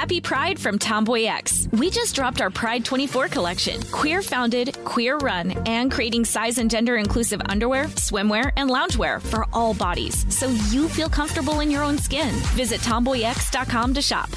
Happy Pride from Tomboy X. We just dropped our Pride 24 collection. Queer founded, queer run, and creating size and gender inclusive underwear, swimwear, and loungewear for all bodies so you feel comfortable in your own skin. Visit tomboyx.com to shop.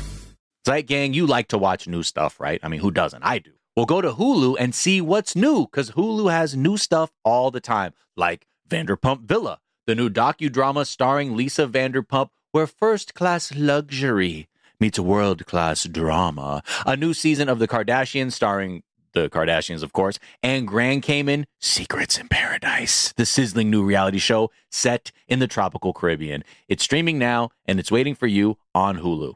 Zeit Gang, you like to watch new stuff, right? I mean, who doesn't? I do. Well, go to Hulu and see what's new because Hulu has new stuff all the time, like Vanderpump Villa, the new docudrama starring Lisa Vanderpump, where first class luxury meets a world class drama. A new season of The Kardashians starring the Kardashians, of course, and Grand Cayman Secrets in Paradise, the sizzling new reality show set in the tropical Caribbean. It's streaming now and it's waiting for you on Hulu.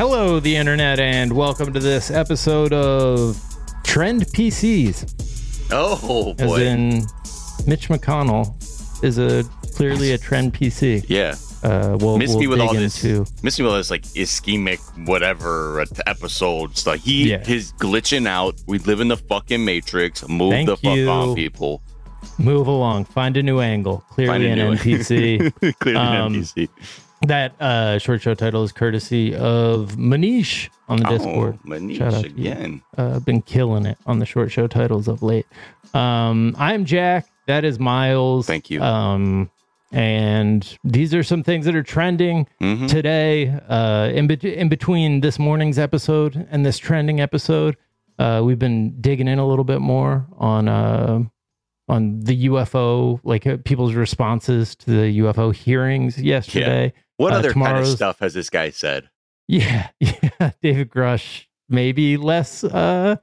Hello, the internet, and welcome to this episode of Trend PCs. Oh As in, Mitch McConnell is a clearly a trend PC. yeah. Uh, we'll, Miss we'll me with all this. into. Miss me with all this like ischemic whatever episodes. Like he Yeah. his glitching out. We live in the fucking matrix. Move Thank the fuck you. on, people. Move along, find a new angle. Clearly an NPC. Clearly an Um, NPC. That uh, short show title is courtesy of Manish on the Discord. Oh, Manish Shout out again. uh, been killing it on the short show titles of late. Um, I'm Jack. That is Miles. Thank you. Um, and these are some things that are trending Mhm. today. Uh, in, bet in between this morning's episode and this trending episode, uh, we've been digging in a little bit more on uh, on the UFO, like uh, people's responses to the UFO hearings yesterday. What uh, other kind of stuff has this guy said? Yeah, yeah. David Grusch maybe less uh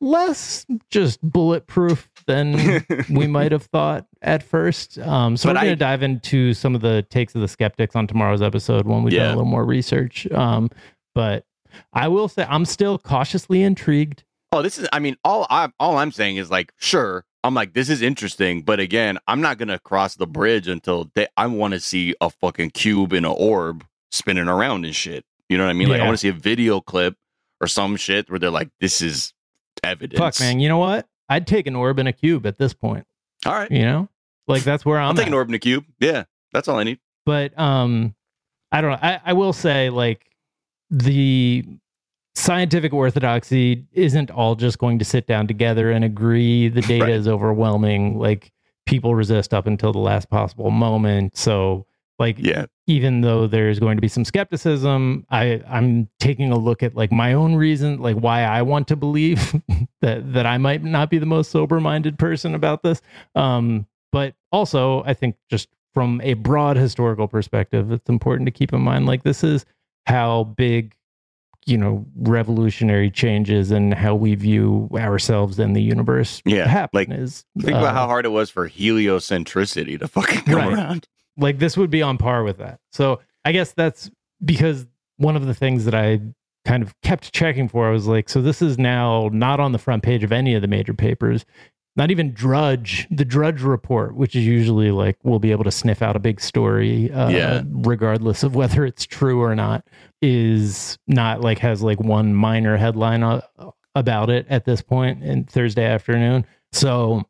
less just bulletproof than we might have thought at first. Um so But we're gonna dive into some of the takes of the skeptics on tomorrow's episode when done Yeah. a little more research. Um but I will say I'm still cautiously intrigued. Oh, this is. I mean, all I all I'm saying is like, sure. I'm like, this is interesting, but again, I'm not gonna cross the bridge until they, I want to see a fucking cube in an orb spinning around and shit. You know what I mean? Like, I want to see a video clip or some shit where they're like, this is evidence. Fuck man, you know what? I'd take an orb and a cube at this point. All right, You know? Like that's where I'm I'm taking at. orb and a cube. Yeah, that's all I need. but um i don't know I, I will say like the scientific orthodoxy isn't all just going to sit down together and agree the data Right. is overwhelming like people resist up until the last possible moment so like Yeah. even though there's going to be some skepticism i i'm taking a look at like my own reason like why i want to believe that that i might not be the most sober minded person about this um but also i think just from a broad historical perspective it's important to keep in mind like this is how big you know revolutionary changes and how we view ourselves and the universe Yeah, happen like, is Think uh, about how hard it was for heliocentricity to fucking come Right. around. like this would be on par with that. So I guess that's because one of the things that I kind of kept checking for, I was like, so this is now not on the front page of any of the major papers, not even Drudge, the Drudge report, which is usually like we'll be able to sniff out a big story, uh, Yeah. regardless of whether it's true or not, is not like has like one minor headline uh, about it at this point in Thursday afternoon. So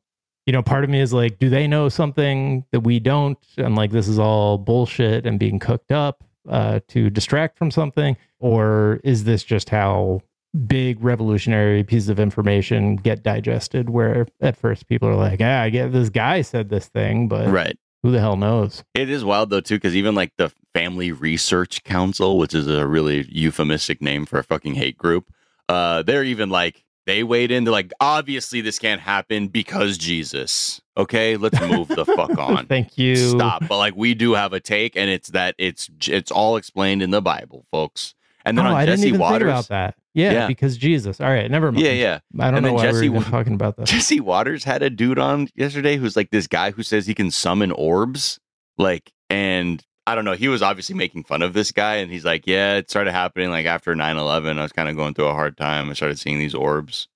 you know, part of me is like, do they know something that we don't? And like, this is all bullshit and being cooked up uh, to distract from something? Or is this just how big revolutionary pieces of information get digested? Where at first people are like, ah, I get this guy said this thing, but Right. who the hell knows? It is wild though too, because even like the Family Research Council, which is a really euphemistic name for a fucking hate group, uh, they're even like they weighed in. They're like, obviously this can't happen because Jesus. Okay, let's move the fuck on. Thank you. Stop. But like we do have a take, and it's that it's it's all explained in the Bible, folks. And then oh, on I Jesse Watters, about that. Yeah, Yeah. because Jesus. All right, never mind. yeah, yeah. I don't And know why Jesse we're talking about that. Jesse Watters had a dude on yesterday who's like this guy who says he can summon orbs. Like, and I don't know, he was obviously making fun of this guy. And he's like, Yeah, it started happening like after 9 11. I was kind of going through a hard time. I started seeing these orbs.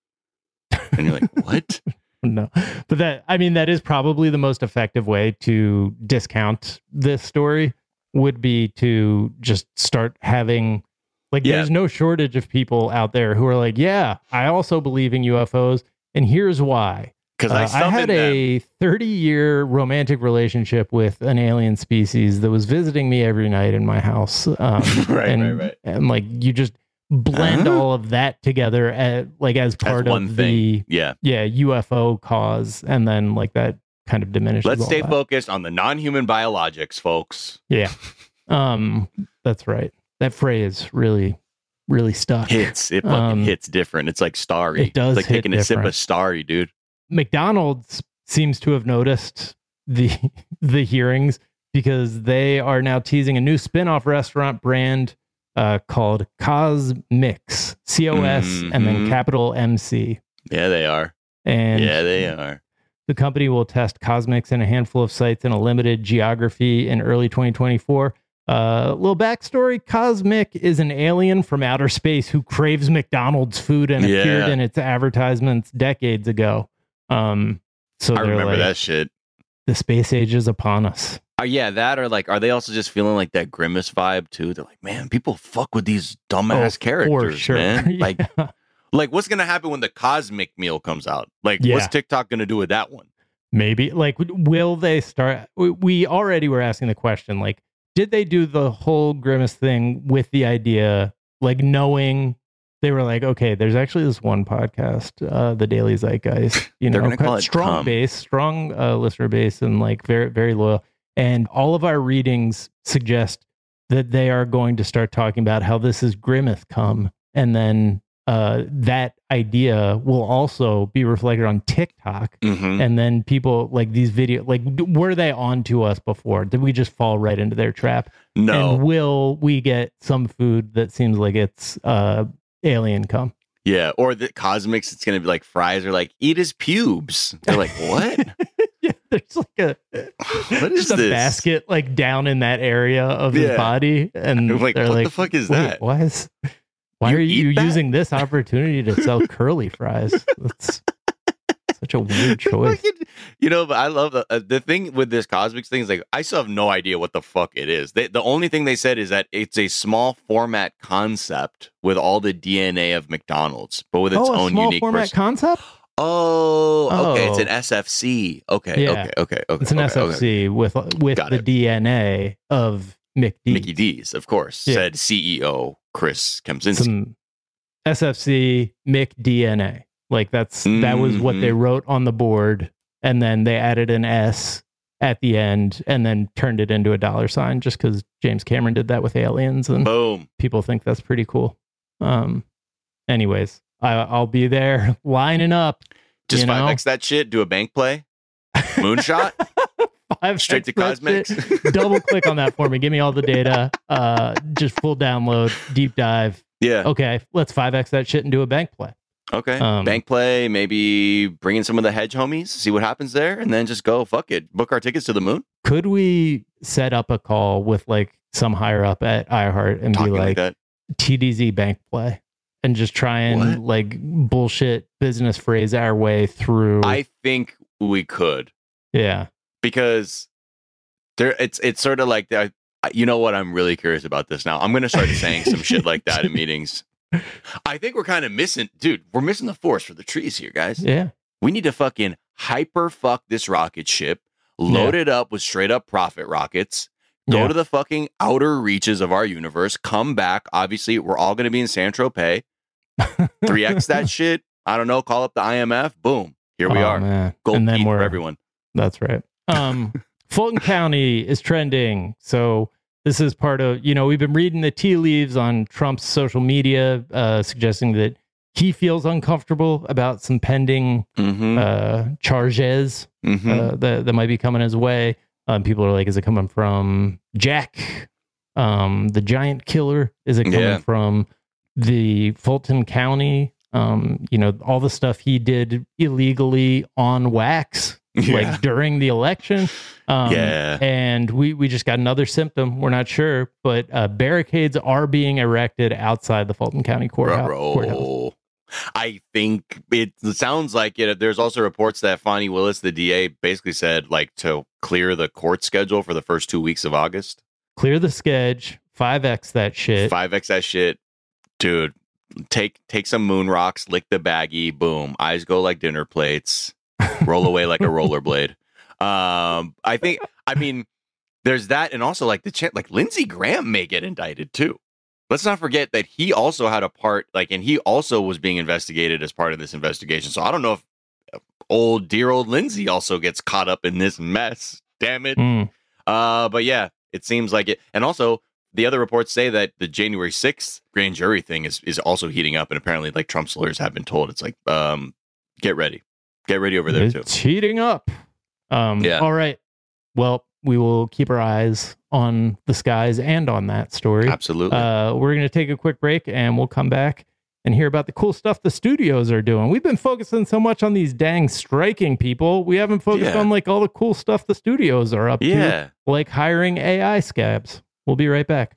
And you're like, What? no but that i mean that is probably the most effective way to discount this story would be to just start having like Yeah. there's no shortage of people out there who are like yeah i also believe in ufos and here's why Because Uh, I I had them. a 30 year romantic relationship with an alien species that was visiting me every night in my house. Um, Right, and, right, right. And like you just blend Huh? all of that together at, like as As part one of thing. the Yeah. yeah UFO cause, and then like that kind of diminishes. Let's stay that. focused on the non human biologics, folks. Yeah, um, that's right. That phrase really, really stuck. Hits. It fucking Um, hits different. It's like starry. it does It's like taking a sip of starry, dude. McDonald's seems to have noticed the the hearings because they are now teasing a new spin-off restaurant brand uh, called CosMc's, C O S, and then Mhm. capital M C. Yeah, they are. And yeah, they are. the company will test CosMc's in a handful of sites in a limited geography in early 2024. Uh, little backstory: CosMc is an alien from outer space who craves McDonald's food and Yeah. appeared in its advertisements decades ago. Um, so I remember like, that shit. the space age is upon us. Uh, yeah, that or like, are they also just feeling like that grimace vibe too? They're like, man, people fuck with these dumbass characters, Oh, For sure. man. Like, Yeah. like what's gonna happen when the cosmic meal comes out? Like, Yeah. what's TikTok gonna do with that one? maybe like will they start? We already were asking the question like, did they do the whole grimace thing with the idea, like knowing they were like, okay, there's actually this one podcast, uh, the Daily Zeitgeist, you know, strong Cum. base, strong uh, listener base, and like very, very loyal. And all of our readings suggest that they are going to start talking about how this is grimace come, and then uh, that idea will also be reflected on TikTok Mm-hmm. and then people like these video like were they on to us before did we just fall right into their trap No, and will we get some food that seems like it's uh alien come yeah, or the CosMc's. It's gonna be like fries are like eat his pubes. They're like, what? yeah there's like a What is just a this? basket like down in that area of his body and I'm like, they're like, what like the fuck is that? why is why You are you that?" using this opportunity to sell curly fries that's such a weird choice you know, but I love the, uh, the thing with this CosMc's thing is like I still have no idea what the fuck it is. They, the only thing they said is that it's a small format concept with all the DNA of McDonald's, but with its oh own small unique. format pers- concept oh, okay, it's Oh. an SFC. Okay, Yeah. okay, okay, okay. It's an okay, okay. SFC with with Got the it. DNA of Mickey D's, of course, Yeah. said CEO Chris Kempczynski. Some SFC McDNA. Like that's that was what Mm-hmm. they wrote on the board, and then they added an S at the end, and then turned it into a dollar sign just because James Cameron did that with Aliens, and Boom. people think that's pretty cool. Um, anyways, I, I'll be there lining up. Just you know? that shit, do a bank play, moonshot, Five straight to X CosMc's. double click on that for me. Give me all the data. Uh, just full download, deep dive. yeah. Okay, let's 5x that shit and do a bank play. Okay. Um, Bank play, maybe bring in some of the hedge homies, see what happens there, and then just go, fuck it. Book our tickets to the moon. Could we set up a call with like some higher up at iHeart and Talking be like, like. TDZ bank play and just try and What? like bullshit business phrase our way through? I think we could yeah. Because there it's it's sort of like that. You know what? I'm really curious about this now. I'm going to start saying some shit like that in meetings. I think we're kind of missing, dude. We're missing the forest for the trees here, guys. Yeah. We need to fucking hyper fuck this rocket ship, load it up with straight up profit rockets, go Yeah. to the fucking outer reaches of our universe, come back. Obviously, we're all going to be in San Tropez. 3x that shit. I don't know. Call up the IMF. Boom. Here we Oh, are. Man. Gold and then we're for everyone. That's right. Um, Fulton County is trending. So this is part of, you know, we've been reading the tea leaves on Trump's social media, uh, suggesting that he feels uncomfortable about some pending Mm-hmm. uh, charges mm-hmm. uh, that, that might be coming his way. Um, people are like, is it coming from Jack, um, the giant killer? Is it coming Yeah. from the Fulton County? Um, you know, all the stuff he did illegally on wax, Yeah. like during the election. Um, Yeah. And we, we just got another symptom. We're not sure, but uh, barricades are being erected outside the Fulton County courthouse. courthouse. I think it sounds like it. There's also reports that Fani Willis, the DA, basically said like to clear the court schedule for the first two weeks of August. Clear the sketch, 5X that shit. Five X that shit, dude. Take take some moon rocks, lick the baggie, boom. Eyes go like dinner plates, roll away like a rollerblade. Um, I think. I mean, there's that, and also like the chant, like Lindsey Graham may get indicted too. Let's not forget that he also had a part, like, and he also was being investigated as part of this investigation. So I don't know if uh, old dear old Lindsey also gets caught up in this mess. Damn it. Mm. Uh, but yeah, it seems like it. And also, the other reports say that the January 6th grand jury thing is is also heating up. And apparently, like Trump's lawyers have been told, it's like, um, get ready. Get ready over there, too. It's heating up. Um, Yeah. All right. Well, we will keep our eyes on the skies and on that story. Absolutely. Uh, we're going to take a quick break and we'll come back and hear about the cool stuff the studios are doing. We've been focusing so much on these dang striking people. We haven't focused Yeah. on like all the cool stuff the studios are up to, like hiring AI scabs. We'll be right back.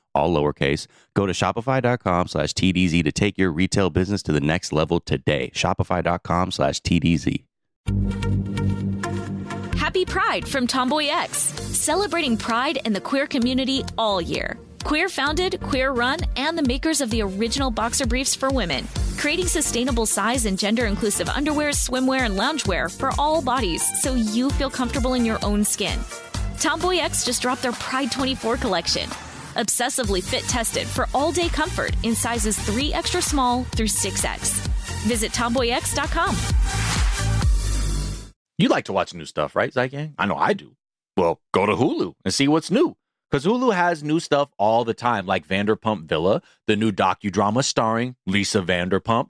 all lowercase. Go to shopify.com slash TDZ to take your retail business to the next level today. Shopify.com slash TDZ. Happy Pride from Tomboy X, celebrating pride and the queer community all year. Queer founded, queer run, and the makers of the original boxer briefs for women, creating sustainable size and gender inclusive underwear, swimwear, and loungewear for all bodies so you feel comfortable in your own skin. Tomboy X just dropped their Pride 24 collection. Obsessively fit tested for all day comfort in sizes 3 extra small through 6X. Visit tomboyx.com. You like to watch new stuff, right, Zeit Gang? I know I do. Well, go to Hulu and see what's new. Because Hulu has new stuff all the time, like Vanderpump Villa, the new docudrama starring Lisa Vanderpump.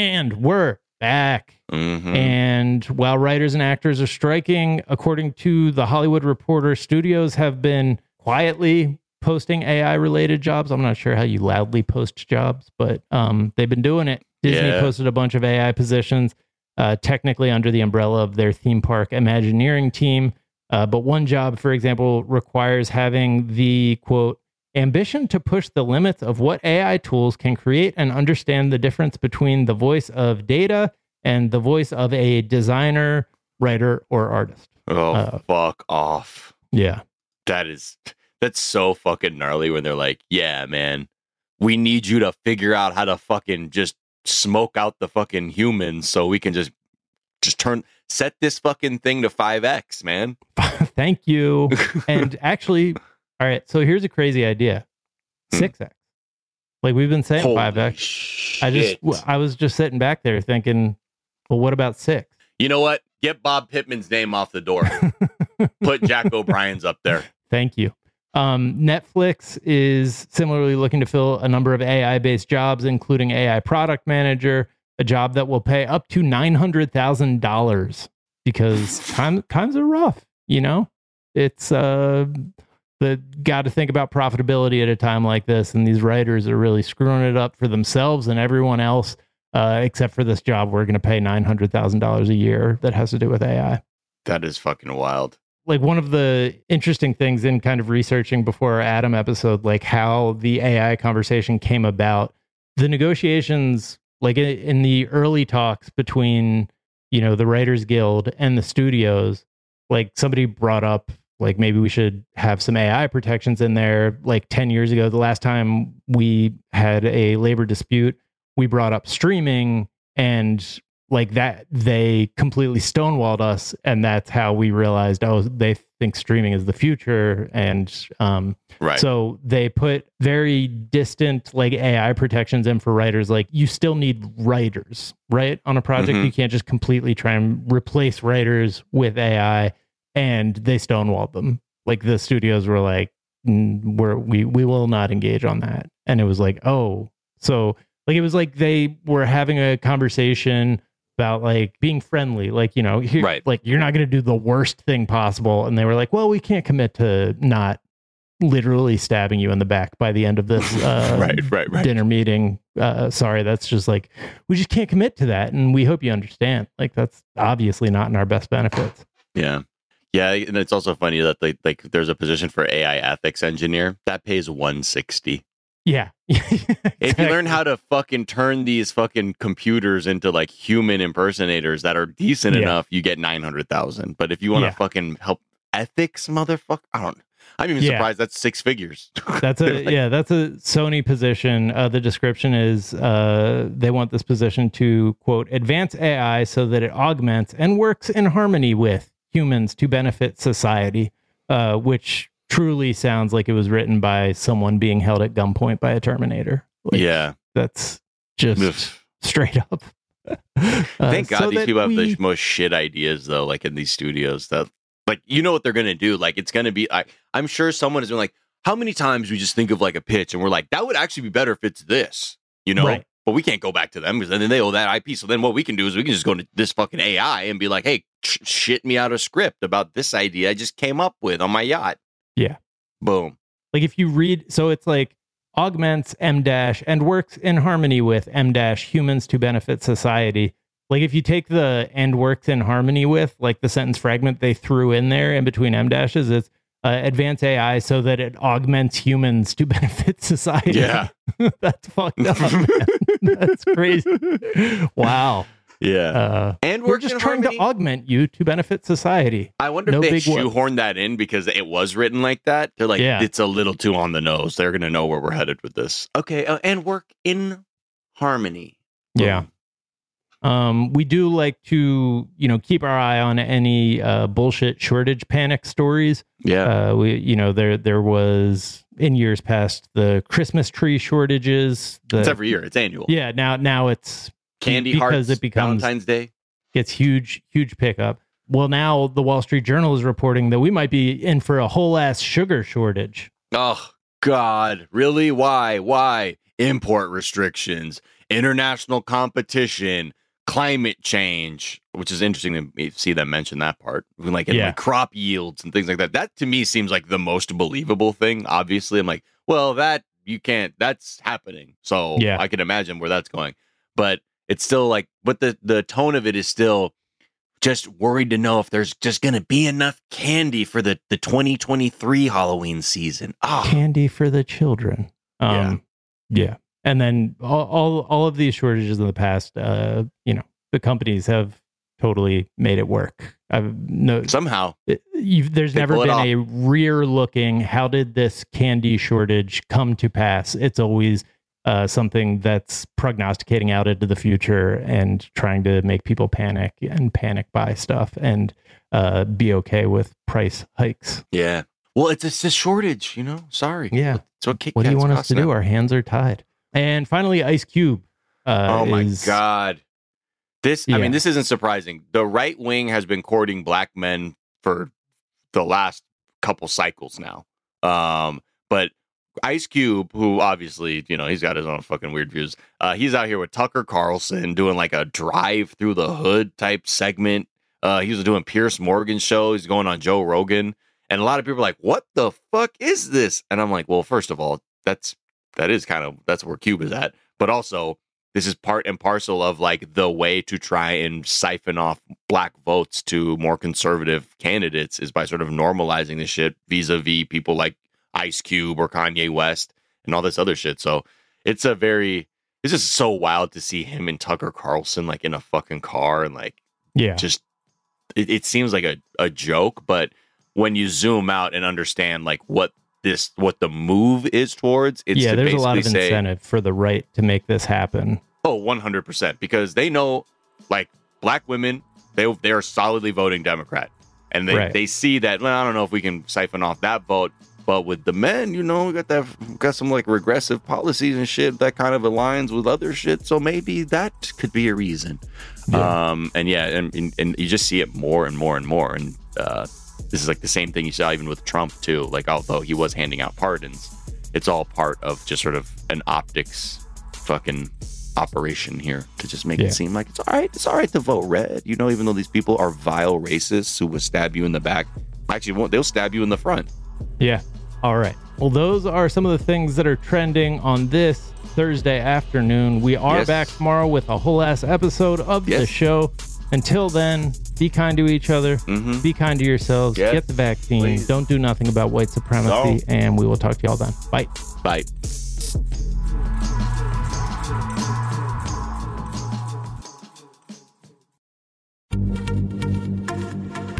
And we're back. Mhm. And while writers and actors are striking, according to the Hollywood Reporter, studios have been quietly posting AI related jobs. I'm not sure how you loudly post jobs, but um, they've been doing it. Disney Yeah. posted a bunch of AI positions, uh, technically under the umbrella of their theme park Imagineering team. Uh, but one job, for example, requires having the quote, ambition to push the limits of what AI tools can create and understand the difference between the voice of data and the voice of a designer, writer, or artist. oh, uh, fuck off. Yeah. That is that's so fucking gnarly when they're like, "Yeah, man, we need you to figure out how to fucking just smoke out the fucking humans so we can just just turn set this fucking thing to 5x, man." Thank you. and actually, all right. So here's a crazy idea Hmm. 6X. Like we've been saying Holy 5X. I just. I was just sitting back there thinking, well, what about six? You know what? Get Bob Pittman's name off the door. Put Jack O'Brien's up there. Thank you. Um, Netflix is similarly looking to fill a number of AI based jobs, including AI product manager, a job that will pay up to $900,000 because time, times are rough, you know? It's, uh, the got to think about profitability at a time like this. And these writers are really screwing it up for themselves and everyone else, uh, except for this job we're going to pay $900,000 a year that has to do with AI That is fucking wild. like one of the interesting things in kind of researching before our Adam episode, like how the AI conversation came about, the negotiations, like in, in the early talks between, you know, the Writers Guild and the studios, like somebody brought up, like maybe we should have some AI protections in there. Like 10 years ago, the last time we had a labor dispute, we brought up streaming and like that they completely stonewalled us and that's how we realized oh they think streaming is the future and um Right. so they put very distant like ai protections in for writers like you still need writers right on a project Mhm. you can't just completely try and replace writers with ai and they stonewalled them. Like the studios were like "Mm, we're we we will not engage on that. And it was like oh. So like it was like they were having a conversation about like being friendly like you know here, Right. like you're not going to do the worst thing possible. And they were like well we can't commit to not literally stabbing you in the back by the end of this uh, right, right, right. dinner meeting. Uh, sorry that's just like we just can't commit to that and we hope you understand. Like that's obviously not in our best benefits. Yeah. Yeah, and it's also funny that like, like there's a position for AI ethics engineer that pays 160. yeah If you learn how to fucking turn these fucking computers into like human impersonators that are decent Yeah. enough, you get 900,000. But if you want to Yeah. fucking help ethics, motherfucker, I don't I'm even Yeah. surprised that's six figures. That's a like- yeah, that's a Sony position. Uh, the description is uh, they want this position to quote advance AI so that it augments and works in harmony with humans to benefit society, uh, which truly sounds like it was written by someone being held at gunpoint by a Terminator. Like, yeah. that's just Ugh. straight up. Uh, Thank God so these people have the most shit ideas though, like in these studios that like you know what they're gonna do. Like it's gonna be I I'm sure someone has been like, how many times we just think of like a pitch and we're like, that would actually be better if it's this, you know? Right. But we can't go back to them because then they owe that IP. So then what we can do is we can just go to this fucking AI and be like, hey, sh- shit me out a script about this idea I just came up with on my yacht. Yeah. Boom. like if you read so it's like augments em dash and works in harmony with em dash humans to benefit society like if you take the and works in harmony with like the sentence fragment they threw in there in between m dashes it's uh, advance ai so that it augments humans to benefit society Yeah. that's fucked up. that's crazy wow Yeah. uh, and we're just trying harmony. to augment you to benefit society I wonder No if they shoehorned that in because it was written like that. They're like, Yeah. it's a little too on the nose. They're going to know where we're headed with this. Okay. Uh, and work in harmony. Yeah. Um, we do like to, you know, keep our eye on any uh, bullshit shortage panic stories. Yeah. Uh, we, you know, there there was in years past the Christmas tree shortages. The, it's every year. It's annual. yeah, now now it's Candy because hearts. it becomes Valentine's Day. gets huge huge pickup. Well, now the Wall Street Journal is reporting that we might be in for a whole ass sugar shortage. Oh God. Really? Why? Why? Import restrictions, international competition, climate change, which is interesting to see them mention that part, like Yeah. like crop yields and things like that. That to me seems like the most believable thing. Obviously, I'm like, well, that you can't. That's happening, so Yeah. I can imagine where that's going. But it's still like, but the the tone of it is still just worried to know if there's just going to be enough candy for the the 2023 Halloween season. Ah, candy for the children. Um, yeah. And then all, all all of these shortages in the past, uh, you know, the companies have totally made it work. I've no, somehow you've, there's They never been a rear looking. How did this candy shortage come to pass? It's always uh, something that's prognosticating out into the future and trying to make people panic and panic buy stuff and uh, be okay with price hikes. Yeah. Well, it's it's a shortage, you know. Sorry. Yeah. It's what What do you want us to do? Our hands are tied. And finally, Ice Cube. Uh, oh my is- god. This I mean, this isn't surprising. The right wing has been courting black men for the last couple cycles now. Um, but Ice Cube, who obviously, you know, he's got his own fucking weird views. Uh, he's out here with Tucker Carlson doing like a drive through the hood type segment. Uh, he was doing Piers Morgan show. He's going on Joe Rogan. And a lot of people are like, what the fuck is this? And I'm like, well, first of all, that's that is kind of that's where Cube is at. But also, this is part and parcel of like the way to try and siphon off black votes to more conservative candidates is by sort of normalizing this shit vis-a-vis people like Ice Cube or Kanye West and all this other shit. So it's a very it's just so wild to see him and Tucker Carlson like in a fucking car and like Yeah. just it, it seems like a, a joke, but when you zoom out and understand like what this what the move is towards, it's yeah, to there's a lot of say, incentive for the right to make this happen. Oh, 100%. Because they know, like, black women, they, they are solidly voting Democrat. And they, Right. they see that, well, I don't know if we can siphon off that vote. But with the men, you know, we got that, got some like regressive policies and shit that kind of aligns with other shit. So maybe that could be a reason. Yeah. Um, and yeah, and, and, and you just see it more and more and more. And uh, this is like the same thing you saw even with Trump, too. Like, although he was handing out pardons, it's all part of just sort of an optics fucking operation here to just make Yeah. it seem like it's all right. It's all right to vote red, you know, even though these people are vile racists who will stab you in the back. Actually, won't they'll stab you in the front. Yeah. All right. Well, those are some of the things that are trending on this Thursday afternoon. We are Yes. back tomorrow with a whole ass episode of the show. Until then, be kind to each other. Mhm. Be kind to yourselves. Yes, Get the vaccine. please. Don't do nothing about white supremacy. And we will talk to y'all then. Bye. Bye.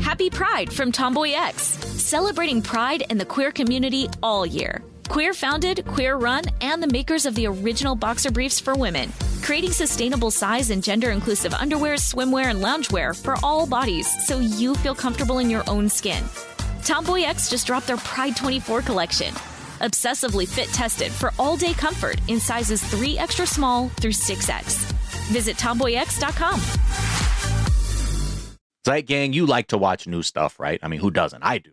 Happy Pride from Tomboy X, celebrating pride and the queer community all year. Queer founded, queer run, and the makers of the original boxer briefs for women, creating sustainable size and gender inclusive underwear, swimwear, and loungewear for all bodies so you feel comfortable in your own skin. Tomboy X just dropped their Pride 24 collection. Obsessively fit tested for all day comfort in sizes 3 extra small through 6X. Visit tomboyx.com. Zeit Gang, you like to watch new stuff, right? I mean, who doesn't? I do.